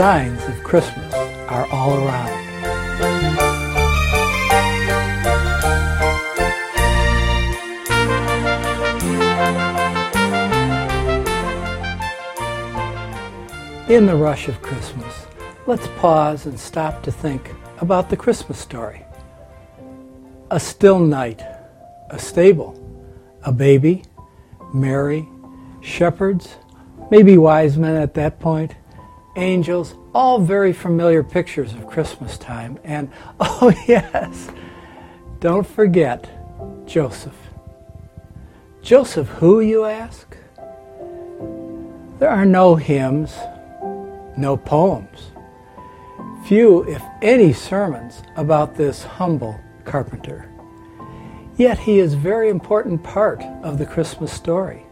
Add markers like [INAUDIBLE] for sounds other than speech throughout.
signs of Christmas are all around. In the rush of Christmas, let's pause and stop to think about the Christmas story. A still night, a stable, a baby, Mary, shepherds, maybe wise men at that point, angels, all very familiar pictures of Christmas time. And [LAUGHS] oh, yes, don't forget Joseph. Joseph, who, you ask? There are no hymns, no poems, few, if any, sermons about this humble carpenter. Yet he is a very important part of the Christmas story.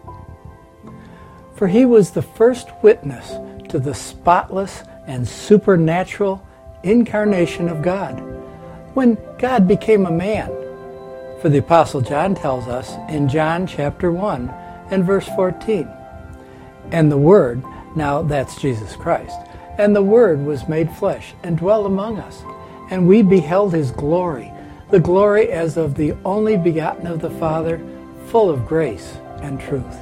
For he was the first witness to the spotless and supernatural incarnation of God when God became a man. For the Apostle John tells us in John chapter 1 and verse 14, And the Word now that's Jesus Christ. And the Word was made flesh and dwelt among us. And we beheld his glory, the glory as of the only begotten of the Father, full of grace and truth.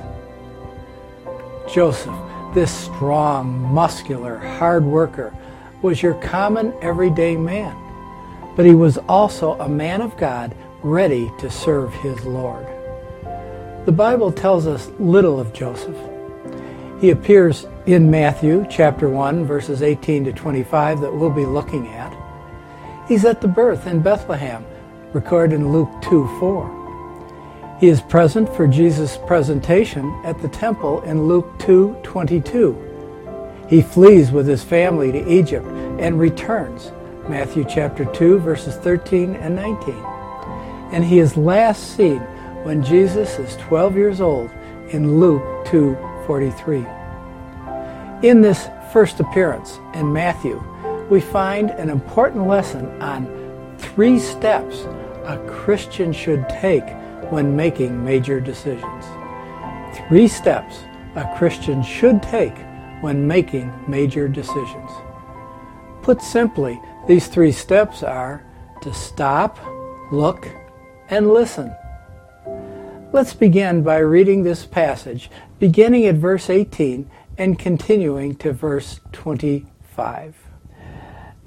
Joseph, this strong, muscular, hard worker, was your common everyday man. But he was also a man of God ready to serve his Lord. The Bible tells us little of Joseph. He appears in Matthew chapter 1 verses 18 to 25 that we'll be looking at. He's at the birth in Bethlehem, recorded in Luke 2 4. He is present for Jesus' presentation at the temple in Luke 2:22. He flees with his family to Egypt and returns, Matthew chapter 2 verses 13 and 19. And he is last seen when Jesus is 12 years old in Luke 2:43. In this first appearance in Matthew, we find an important lesson on three steps a Christian should take when making major decisions. Three steps a Christian should take when making major decisions. Put simply, these three steps are to stop, look, and listen. Let's begin by reading this passage, beginning at verse 18 and continuing to verse 25.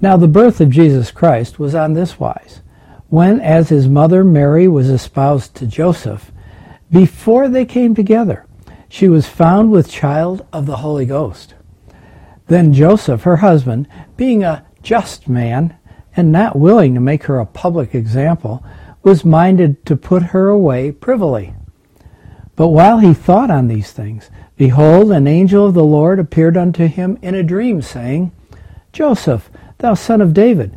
Now the birth of Jesus Christ was on this wise. When, as his mother Mary was espoused to Joseph, before they came together, she was found with child of the Holy Ghost. Then Joseph, her husband, being a just man, and not willing to make her a public example, was minded to put her away privily. But while he thought on these things, behold, an angel of the Lord appeared unto him in a dream, saying, Joseph, thou son of David,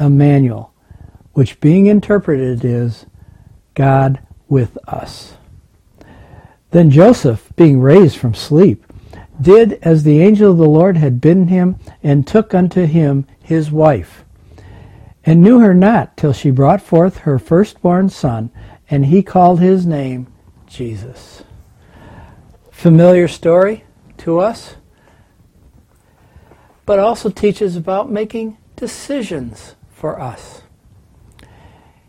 Emmanuel, which being interpreted is God with us. Then Joseph, being raised from sleep, did as the angel of the Lord had bidden him, and took unto him his wife and knew her not till she brought forth her firstborn son, and he called his name Jesus. Familiar story to us, but also teaches about making decisions for us.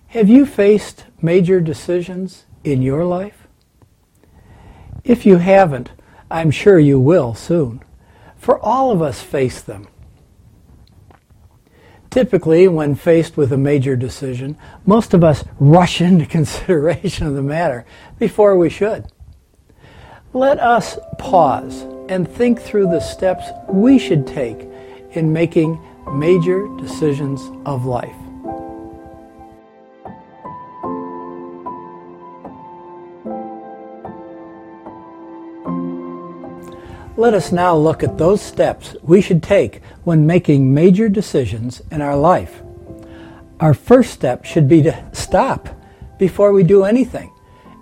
Have you faced major decisions in your life? If you haven't, I'm sure you will soon. For all of us face them. Typically, when faced with a major decision, most of us rush into [LAUGHS] consideration of the matter before we should. Let us pause and think through the steps we should take in making major decisions of life. Let us now look at those steps we should take when making major decisions in our life. Our first step should be to stop before we do anything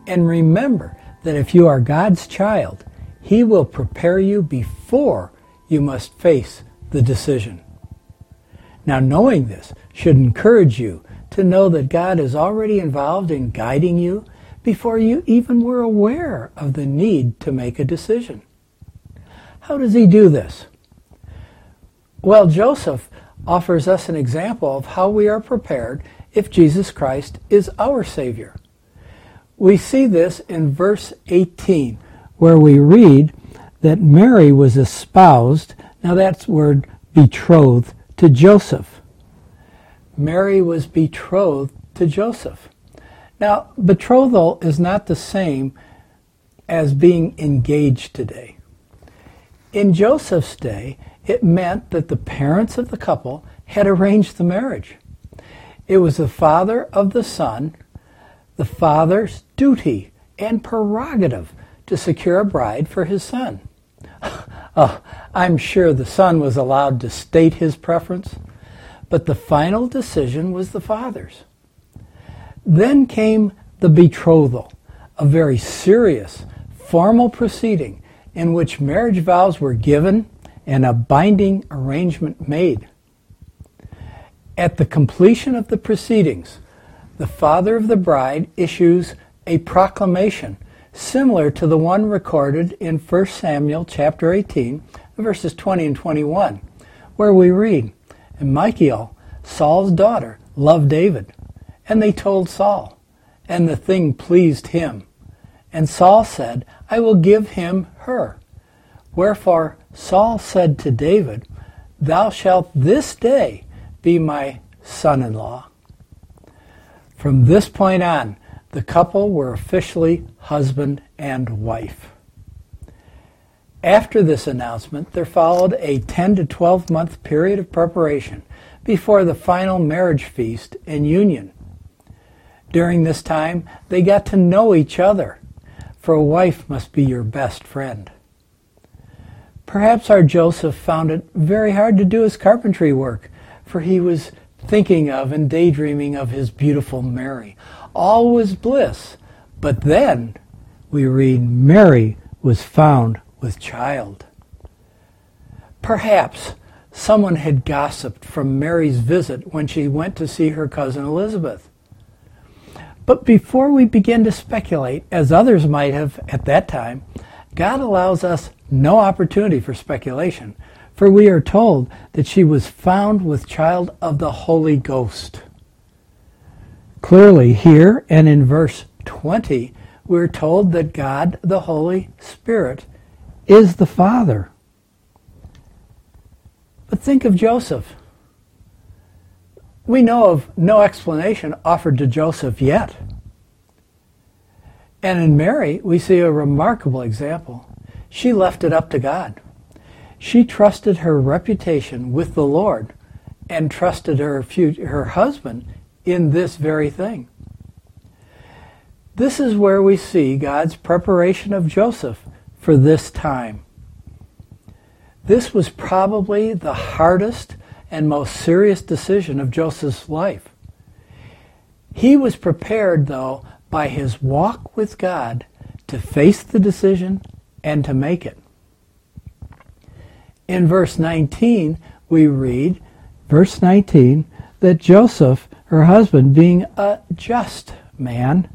and remember that if you are God's child, He will prepare you before you must face the decision. Now, knowing this should encourage you to know that God is already involved in guiding you before you even were aware of the need to make a decision. How does he do this? Well, Joseph offers us an example of how we are prepared if Jesus Christ is our Savior. We see this in verse 18, where we read that Mary was espoused, now that's word betrothed, to Joseph. Mary was betrothed to Joseph. Now, betrothal is not the same as being engaged today. In Joseph's day, it meant that the parents of the couple had arranged the marriage. It was the father of the son, the father's duty and prerogative to secure a bride for his son. Oh, I'm sure the son was allowed to state his preference, but the final decision was the father's. Then came the betrothal, a very serious, formal proceeding in which marriage vows were given and a binding arrangement made. At the completion of the proceedings, the father of the bride issues a proclamation similar to the one recorded in 1 Samuel chapter 18, verses 20 and 21, where we read, And Michal, Saul's daughter, loved David, and they told Saul, and the thing pleased him. And Saul said, I will give him her. Wherefore Saul said to David, Thou shalt this day be my son in law. From this point on, the couple were officially husband and wife. After this announcement, there followed a 10 to 12 month period of preparation before the final marriage feast and union. During this time, they got to know each other, for a wife must be your best friend. Perhaps our Joseph found it very hard to do his carpentry work, for he was thinking of and daydreaming of his beautiful Mary. All was bliss, but then we read Mary was found with child. Perhaps someone had gossiped from Mary's visit when she went to see her cousin Elizabeth. But before we begin to speculate, as others might have at that time, God allows us no opportunity for speculation, for we are told that she was found with child of the Holy Ghost. Clearly, here and in verse 20, we're told that God, the Holy Spirit, is the Father. But think of Joseph. We know of no explanation offered to Joseph yet. And in Mary, we see a remarkable example. She left it up to God. She trusted her reputation with the Lord and trusted her, her husband in this very thing. This is where we see God's preparation of Joseph for this time. This was probably the hardest and most serious decision of Joseph's life. He was prepared, though, by his walk with God to face the decision and to make it. In verse 19, we read, verse 19, that Joseph, her husband, being a just man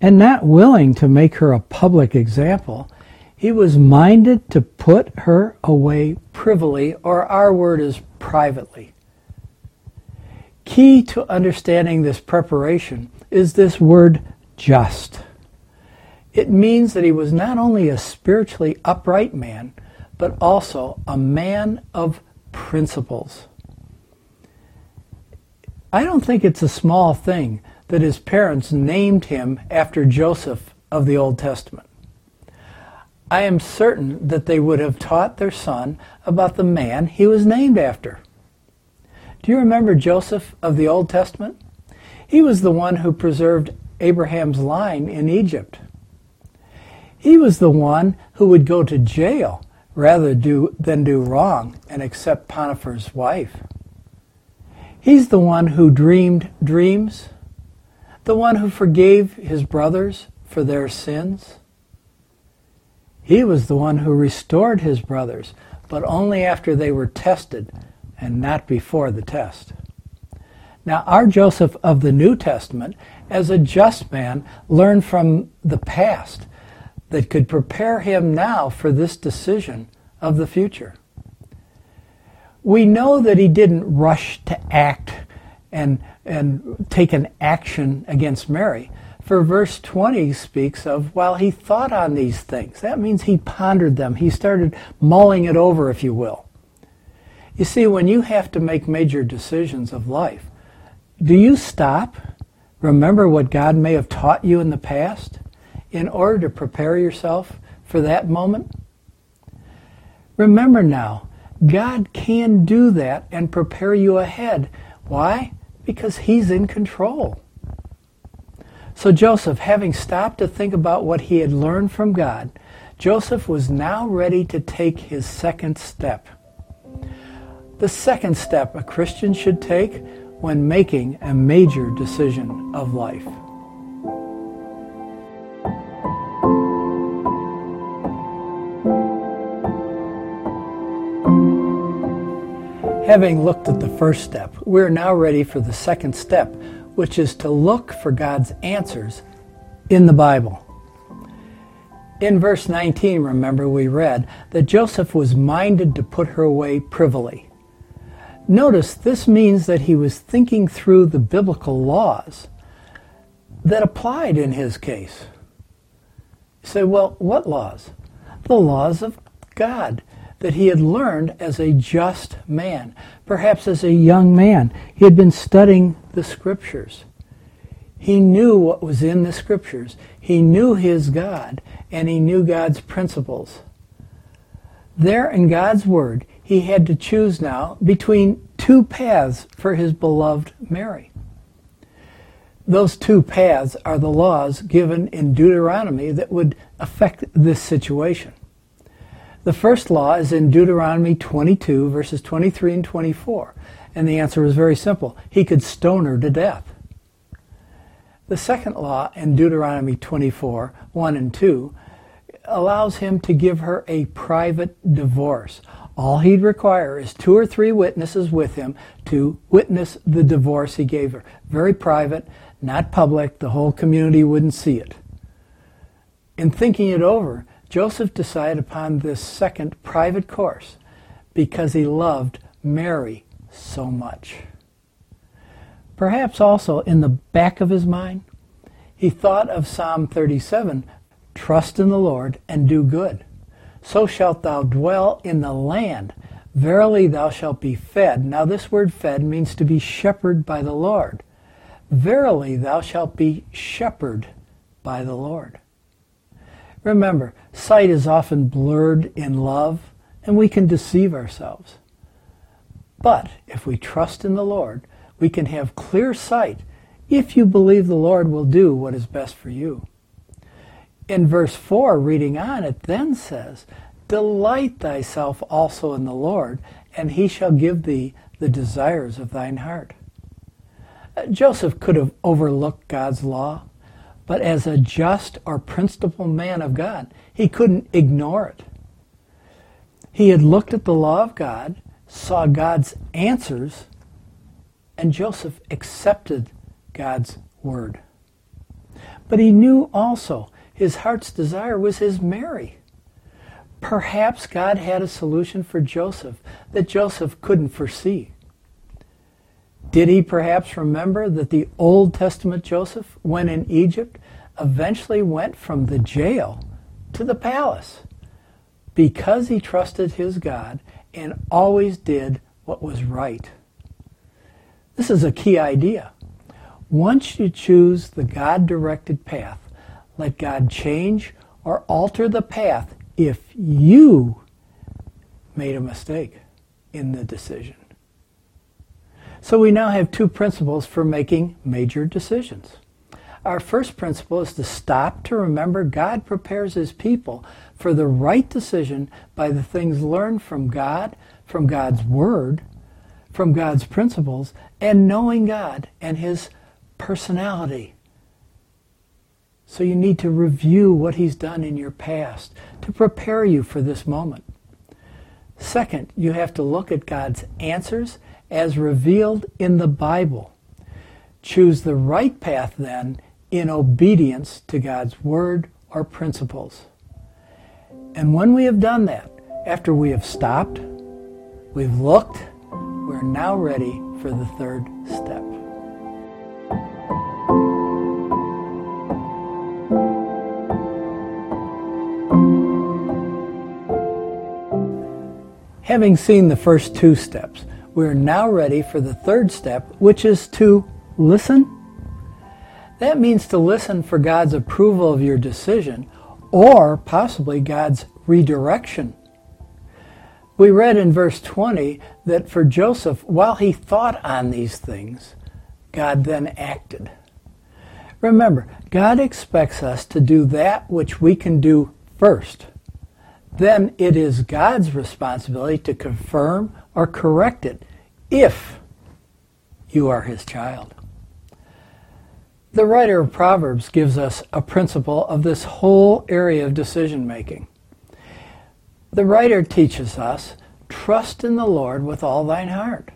and not willing to make her a public example, he was minded to put her away privily, or our word is privately. Key to understanding this preparation is this word just. It means that he was not only a spiritually upright man, but also a man of principles. I don't think it's a small thing that his parents named him after Joseph of the Old Testament. I am certain that they would have taught their son about the man he was named after. Do you remember Joseph of the Old Testament? He was the one who preserved Abraham's line in Egypt. He was the one who would go to jail rather do, than do wrong and accept Potiphar's wife. He's the one who dreamed dreams, the one who forgave his brothers for their sins. He was the one who restored his brothers, but only after they were tested and not before the test. Now, our Joseph of the New Testament, as a just man, learned from the past that could prepare him now for this decision of the future. We know that he didn't rush to act and, and take an action against Mary. For verse 20 speaks of, while he thought on these things. That means he pondered them. He started mulling it over, if you will. You see, when you have to make major decisions of life, do you stop, remember what God may have taught you in the past, in order to prepare yourself for that moment? Remember now, God can do that and prepare you ahead. Why? Because He's in control. So Joseph, having stopped to think about what he had learned from God, Joseph was now ready to take his second step. The second step a Christian should take when making a major decision of life. Having looked at the first step, we're now ready for the second step, which is to look for God's answers in the Bible. In verse 19, remember, we read that Joseph was minded to put her away privily. Notice this means that he was thinking through the biblical laws that applied in his case. You say, well, what laws? The laws of God that he had learned as a just man. Perhaps as a young man, he had been studying the scriptures. He knew what was in the scriptures. He knew his God, and he knew God's principles. There in God's word, he had to choose now between two paths for his beloved Mary. Those two paths are the laws given in Deuteronomy that would affect this situation. The first law is in Deuteronomy 22, verses 23 and 24. And the answer was very simple. He could stone her to death. The second law in Deuteronomy 24, 1 and 2, allows him to give her a private divorce. All he'd require is two or three witnesses with him to witness the divorce he gave her. Very private, not public, the whole community wouldn't see it. In thinking it over, Joseph decided upon this second private course because he loved Mary so much. Perhaps also in the back of his mind, he thought of Psalm 37 Trust in the Lord and do good. So shalt thou dwell in the land. Verily thou shalt be fed. Now, this word fed means to be shepherded by the Lord. Verily thou shalt be shepherded by the Lord. Remember, sight is often blurred in love, and we can deceive ourselves. But if we trust in the Lord, we can have clear sight if you believe the Lord will do what is best for you. In verse 4, reading on, it then says, Delight thyself also in the Lord, and he shall give thee the desires of thine heart. Uh, Joseph could have overlooked God's law but as a just or principled man of God, he couldn't ignore it. He had looked at the law of God, saw God's answers, and Joseph accepted God's word. But he knew also his heart's desire was his Mary. Perhaps God had a solution for Joseph that Joseph couldn't foresee. Did he perhaps remember that the Old Testament Joseph, when in Egypt, eventually went from the jail to the palace because he trusted his God and always did what was right? This is a key idea. Once you choose the God directed path, let God change or alter the path if you made a mistake in the decision. So we now have two principles for making major decisions. Our first principle is to stop to remember God prepares his people for the right decision by the things learned from God, from God's Word, from God's principles, and knowing God and his personality. So you need to review what he's done in your past to prepare you for this moment. Second, you have to look at God's answers as revealed in the Bible. Choose the right path then in obedience to God's word or principles. And when we have done that, after we have stopped, we've looked, we're now ready for the third step. Having seen the first two steps, we are now ready for the third step, which is to listen. That means to listen for God's approval of your decision or possibly God's redirection. We read in verse 20 that for Joseph, while he thought on these things, God then acted. Remember, God expects us to do that which we can do first then it is God's responsibility to confirm or corrected if you are his child. The writer of Proverbs gives us a principle of this whole area of decision making. The writer teaches us trust in the Lord with all thine heart.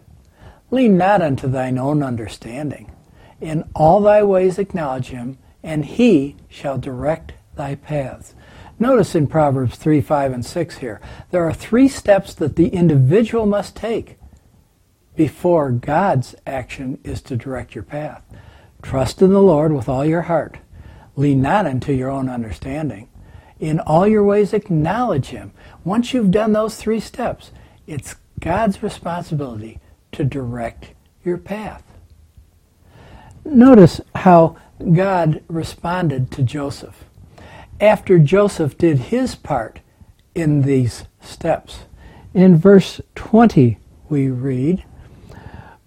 Lean not unto thine own understanding. In all thy ways acknowledge him, and he shall direct thy paths. Notice in Proverbs 3, 5, and 6 here, there are three steps that the individual must take before God's action is to direct your path. Trust in the Lord with all your heart. Lean not unto your own understanding. In all your ways acknowledge Him. Once you've done those three steps, it's God's responsibility to direct your path. Notice how God responded to Joseph after Joseph did his part in these steps. In verse 20, we read,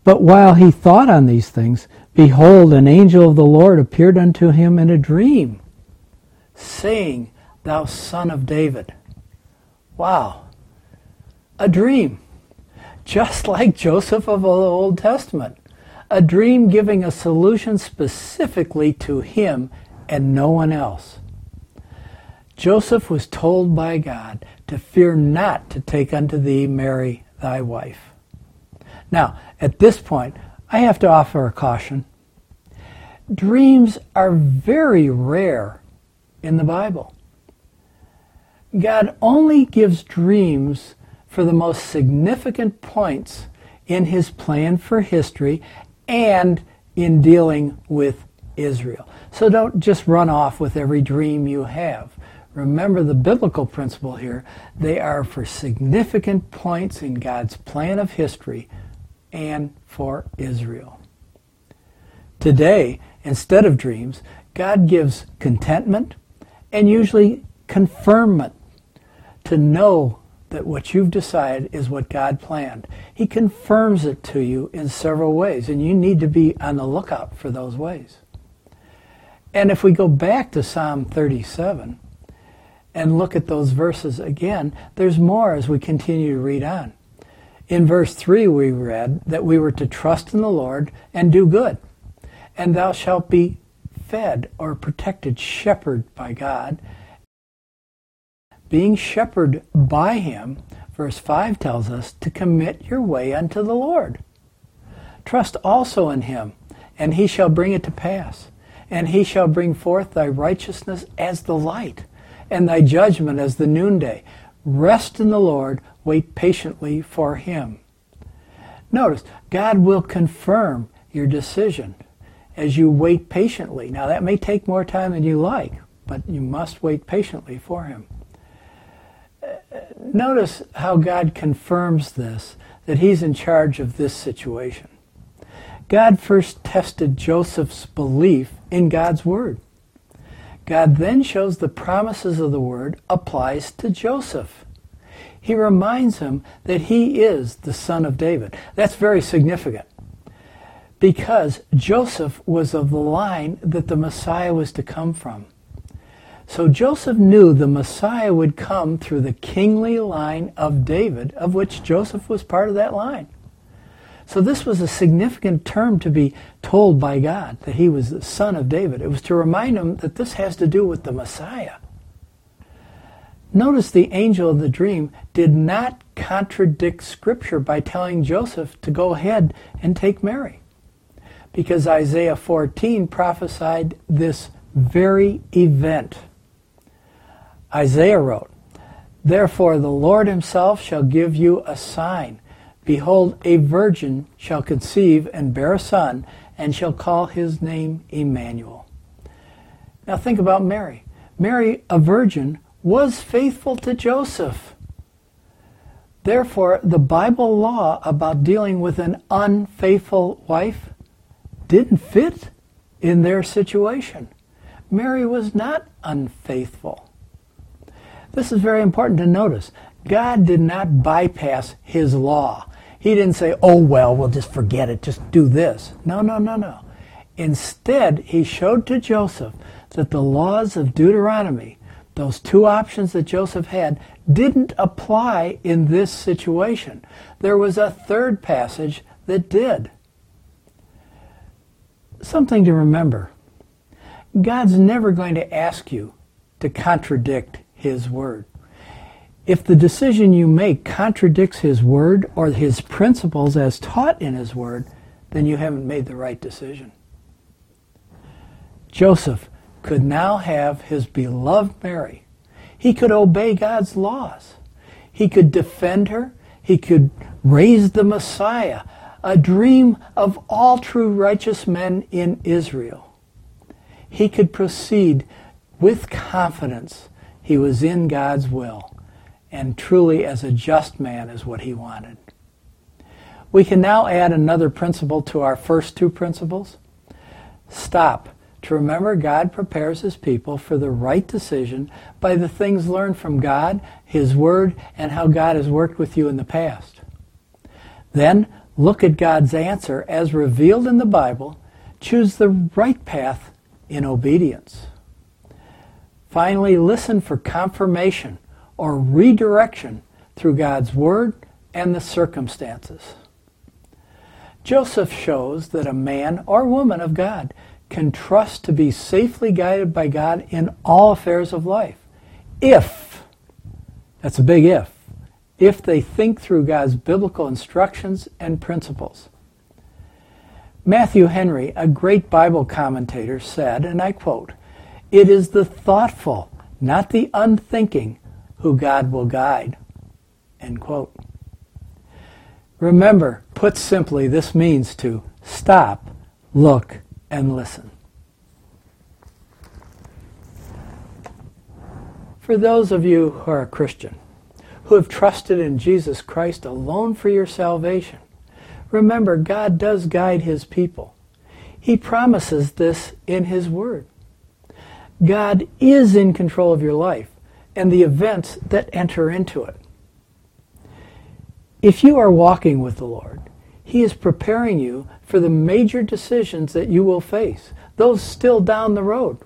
But while he thought on these things, behold, an angel of the Lord appeared unto him in a dream, saying, Thou son of David. Wow. A dream. Just like Joseph of the Old Testament. A dream giving a solution specifically to him and no one else. Joseph was told by God to fear not to take unto thee Mary thy wife. Now, at this point, I have to offer a caution. Dreams are very rare in the Bible. God only gives dreams for the most significant points in his plan for history and in dealing with Israel. So don't just run off with every dream you have. Remember the biblical principle here. They are for significant points in God's plan of history and for Israel. Today, instead of dreams, God gives contentment and usually confirmation to know that what you've decided is what God planned. He confirms it to you in several ways, and you need to be on the lookout for those ways. And if we go back to Psalm 37, and look at those verses again, there's more as we continue to read on. In verse 3, we read that we were to trust in the Lord and do good, and thou shalt be fed or protected, shepherded by God. Being shepherded by Him, verse 5 tells us to commit your way unto the Lord. Trust also in Him, and He shall bring it to pass, and He shall bring forth thy righteousness as the light and thy judgment as the noonday. Rest in the Lord, wait patiently for him. Notice, God will confirm your decision as you wait patiently. Now, that may take more time than you like, but you must wait patiently for him. Uh, notice how God confirms this, that he's in charge of this situation. God first tested Joseph's belief in God's word. God then shows the promises of the word applies to Joseph. He reminds him that he is the son of David. That's very significant because Joseph was of the line that the Messiah was to come from. So Joseph knew the Messiah would come through the kingly line of David, of which Joseph was part of that line. So this was a significant term to be told by God, that he was the son of David. It was to remind him that this has to do with the Messiah. Notice the angel of the dream did not contradict Scripture by telling Joseph to go ahead and take Mary. Because Isaiah 14 prophesied this very event. Isaiah wrote, Therefore the Lord himself shall give you a sign. Behold, a virgin shall conceive and bear a son, and shall call his name Emmanuel. Now think about Mary. Mary, a virgin, was faithful to Joseph. Therefore, the Bible law about dealing with an unfaithful wife didn't fit in their situation. Mary was not unfaithful. This is very important to notice. God did not bypass his law. He didn't say, oh, well, we'll just forget it, just do this. No, no, no, no. Instead, he showed to Joseph that the laws of Deuteronomy those two options that Joseph had didn't apply in this situation. There was a third passage that did. Something to remember God's never going to ask you to contradict His Word. If the decision you make contradicts His Word or His principles as taught in His Word, then you haven't made the right decision. Joseph could now have his beloved Mary. He could obey God's laws. He could defend her. He could raise the Messiah, a dream of all true righteous men in Israel. He could proceed with confidence. He was in God's will, and truly as a just man is what he wanted. We can now add another principle to our first two principles. Stop to remember God prepares his people for the right decision by the things learned from God, his word, and how God has worked with you in the past. Then look at God's answer as revealed in the Bible, choose the right path in obedience. Finally, listen for confirmation or redirection through God's word and the circumstances. Joseph shows that a man or woman of God can trust to be safely guided by God in all affairs of life. If, that's a big if, if they think through God's biblical instructions and principles. Matthew Henry, a great Bible commentator, said, and I quote, It is the thoughtful, not the unthinking, who God will guide. End quote. Remember, put simply, this means to stop, look, and listen. For those of you who are a Christian, who have trusted in Jesus Christ alone for your salvation, remember God does guide his people. He promises this in his word. God is in control of your life and the events that enter into it. If you are walking with the Lord, he is preparing you for the major decisions that you will face, those still down the road.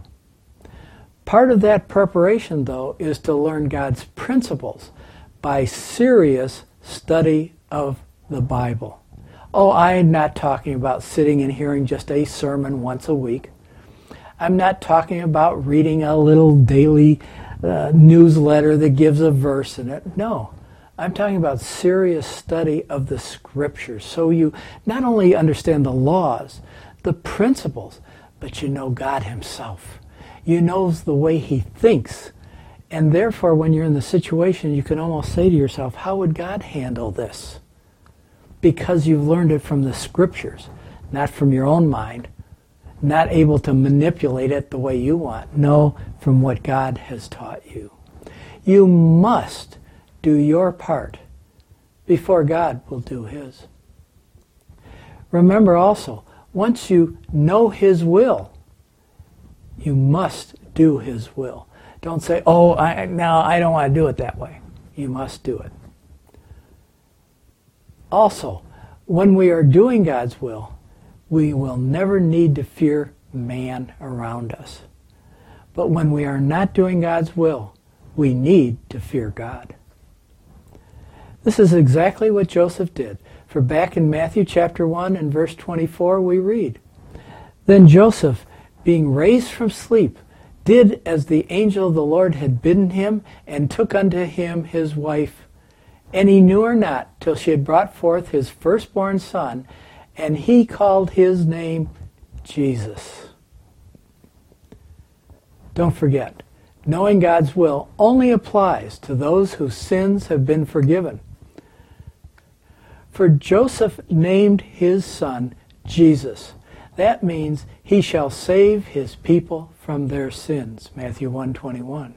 Part of that preparation, though, is to learn God's principles by serious study of the Bible. Oh, I'm not talking about sitting and hearing just a sermon once a week. I'm not talking about reading a little daily uh, newsletter that gives a verse in it. No. I'm talking about serious study of the scriptures. So you not only understand the laws, the principles, but you know God Himself. You know the way He thinks. And therefore, when you're in the situation, you can almost say to yourself, How would God handle this? Because you've learned it from the scriptures, not from your own mind, not able to manipulate it the way you want. No, from what God has taught you. You must do your part before God will do his. Remember also, once you know his will, you must do his will. Don't say, oh, I, now I don't want to do it that way. You must do it. Also, when we are doing God's will, we will never need to fear man around us. But when we are not doing God's will, we need to fear God. This is exactly what Joseph did. For back in Matthew chapter 1 and verse 24 we read, Then Joseph, being raised from sleep, did as the angel of the Lord had bidden him, and took unto him his wife. And he knew her not till she had brought forth his firstborn son, and he called his name Jesus. Don't forget, knowing God's will only applies to those whose sins have been forgiven. For Joseph named his son Jesus. That means he shall save his people from their sins. Matthew 121.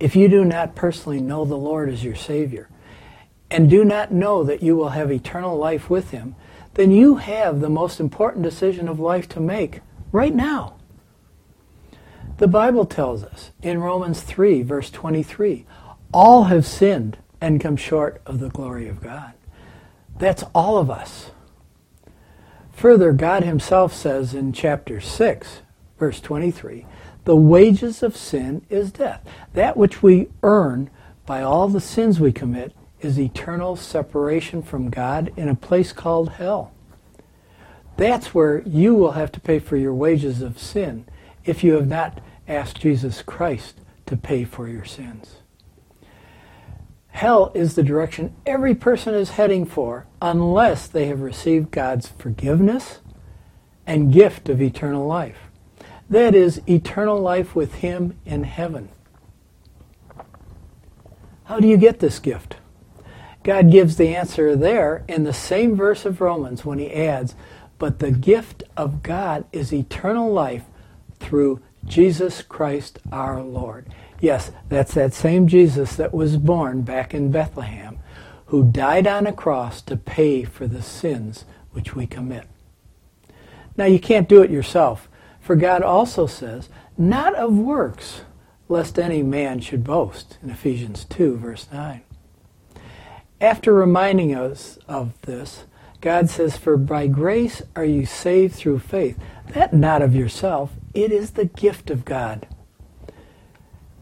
If you do not personally know the Lord as your Savior, and do not know that you will have eternal life with him, then you have the most important decision of life to make right now. The Bible tells us in Romans 3, verse 23, all have sinned and come short of the glory of God. That's all of us. Further, God Himself says in chapter 6, verse 23, the wages of sin is death. That which we earn by all the sins we commit is eternal separation from God in a place called hell. That's where you will have to pay for your wages of sin if you have not asked Jesus Christ to pay for your sins. Hell is the direction every person is heading for unless they have received God's forgiveness and gift of eternal life. That is, eternal life with Him in heaven. How do you get this gift? God gives the answer there in the same verse of Romans when He adds, But the gift of God is eternal life through Jesus Christ our Lord. Yes, that's that same Jesus that was born back in Bethlehem, who died on a cross to pay for the sins which we commit. Now, you can't do it yourself, for God also says, Not of works, lest any man should boast, in Ephesians 2, verse 9. After reminding us of this, God says, For by grace are you saved through faith. That not of yourself, it is the gift of God.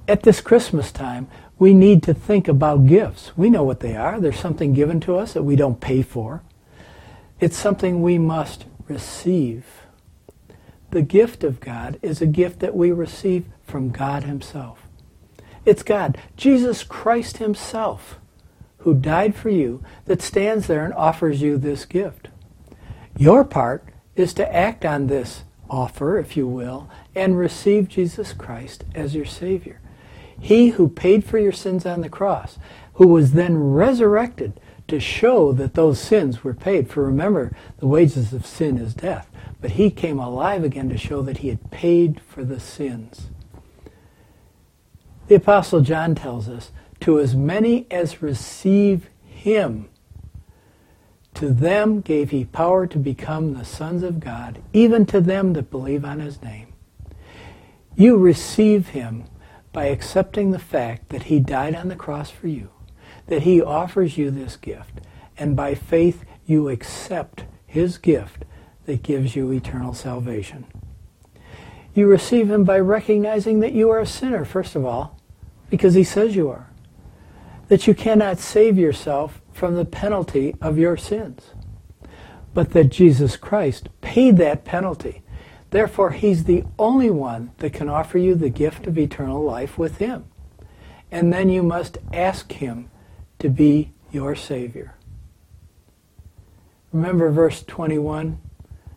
At this Christmas time, we need to think about gifts. We know what they are. There's something given to us that we don't pay for. It's something we must receive. The gift of God is a gift that we receive from God Himself. It's God, Jesus Christ Himself, who died for you, that stands there and offers you this gift. Your part is to act on this offer, if you will, and receive Jesus Christ as your Savior. He who paid for your sins on the cross, who was then resurrected to show that those sins were paid. For remember, the wages of sin is death. But he came alive again to show that he had paid for the sins. The Apostle John tells us, To as many as receive him, to them gave he power to become the sons of God, even to them that believe on his name. You receive him by accepting the fact that he died on the cross for you, that he offers you this gift, and by faith you accept his gift that gives you eternal salvation. You receive him by recognizing that you are a sinner, first of all, because he says you are. That you cannot save yourself from the penalty of your sins. But that Jesus Christ paid that penalty. Therefore, he's the only one that can offer you the gift of eternal life with him. And then you must ask him to be your Savior. Remember verse 21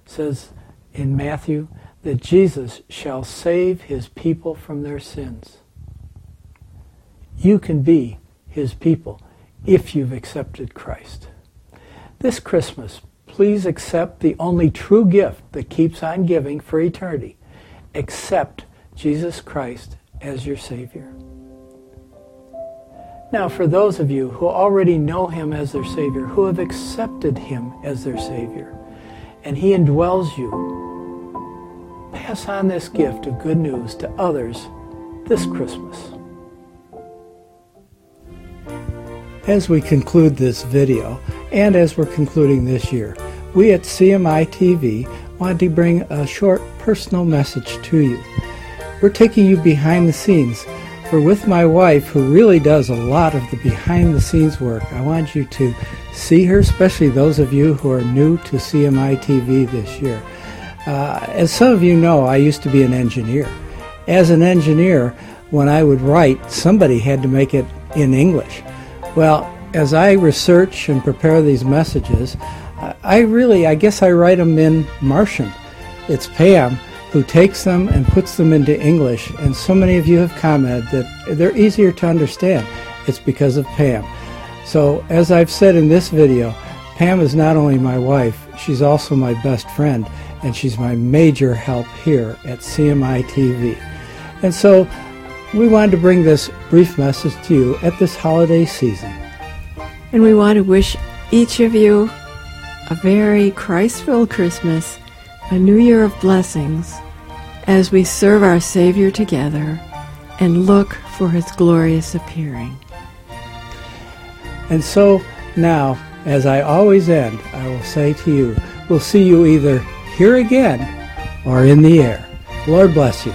says in Matthew that Jesus shall save his people from their sins. You can be his people if you've accepted Christ. This Christmas, please accept the only true gift that keeps on giving for eternity. Accept Jesus Christ as your Savior. Now, for those of you who already know Him as their Savior, who have accepted Him as their Savior, and He indwells you, pass on this gift of good news to others this Christmas. As we conclude this video, and as we're concluding this year, we at CMI TV wanted to bring a short personal message to you. We're taking you behind the scenes, for with my wife, who really does a lot of the behind the scenes work, I want you to see her, especially those of you who are new to CMI TV this year. Uh, as some of you know, I used to be an engineer. As an engineer, when I would write, somebody had to make it in English. Well, as I research and prepare these messages, I really, I guess I write them in Martian. It's Pam who takes them and puts them into English, and so many of you have commented that they're easier to understand. It's because of Pam. So, as I've said in this video, Pam is not only my wife, she's also my best friend, and she's my major help here at CMI TV. And so, we wanted to bring this brief message to you at this holiday season. And we want to wish each of you a very Christ filled Christmas, a new year of blessings, as we serve our Savior together and look for his glorious appearing. And so now, as I always end, I will say to you, we'll see you either here again or in the air. Lord bless you.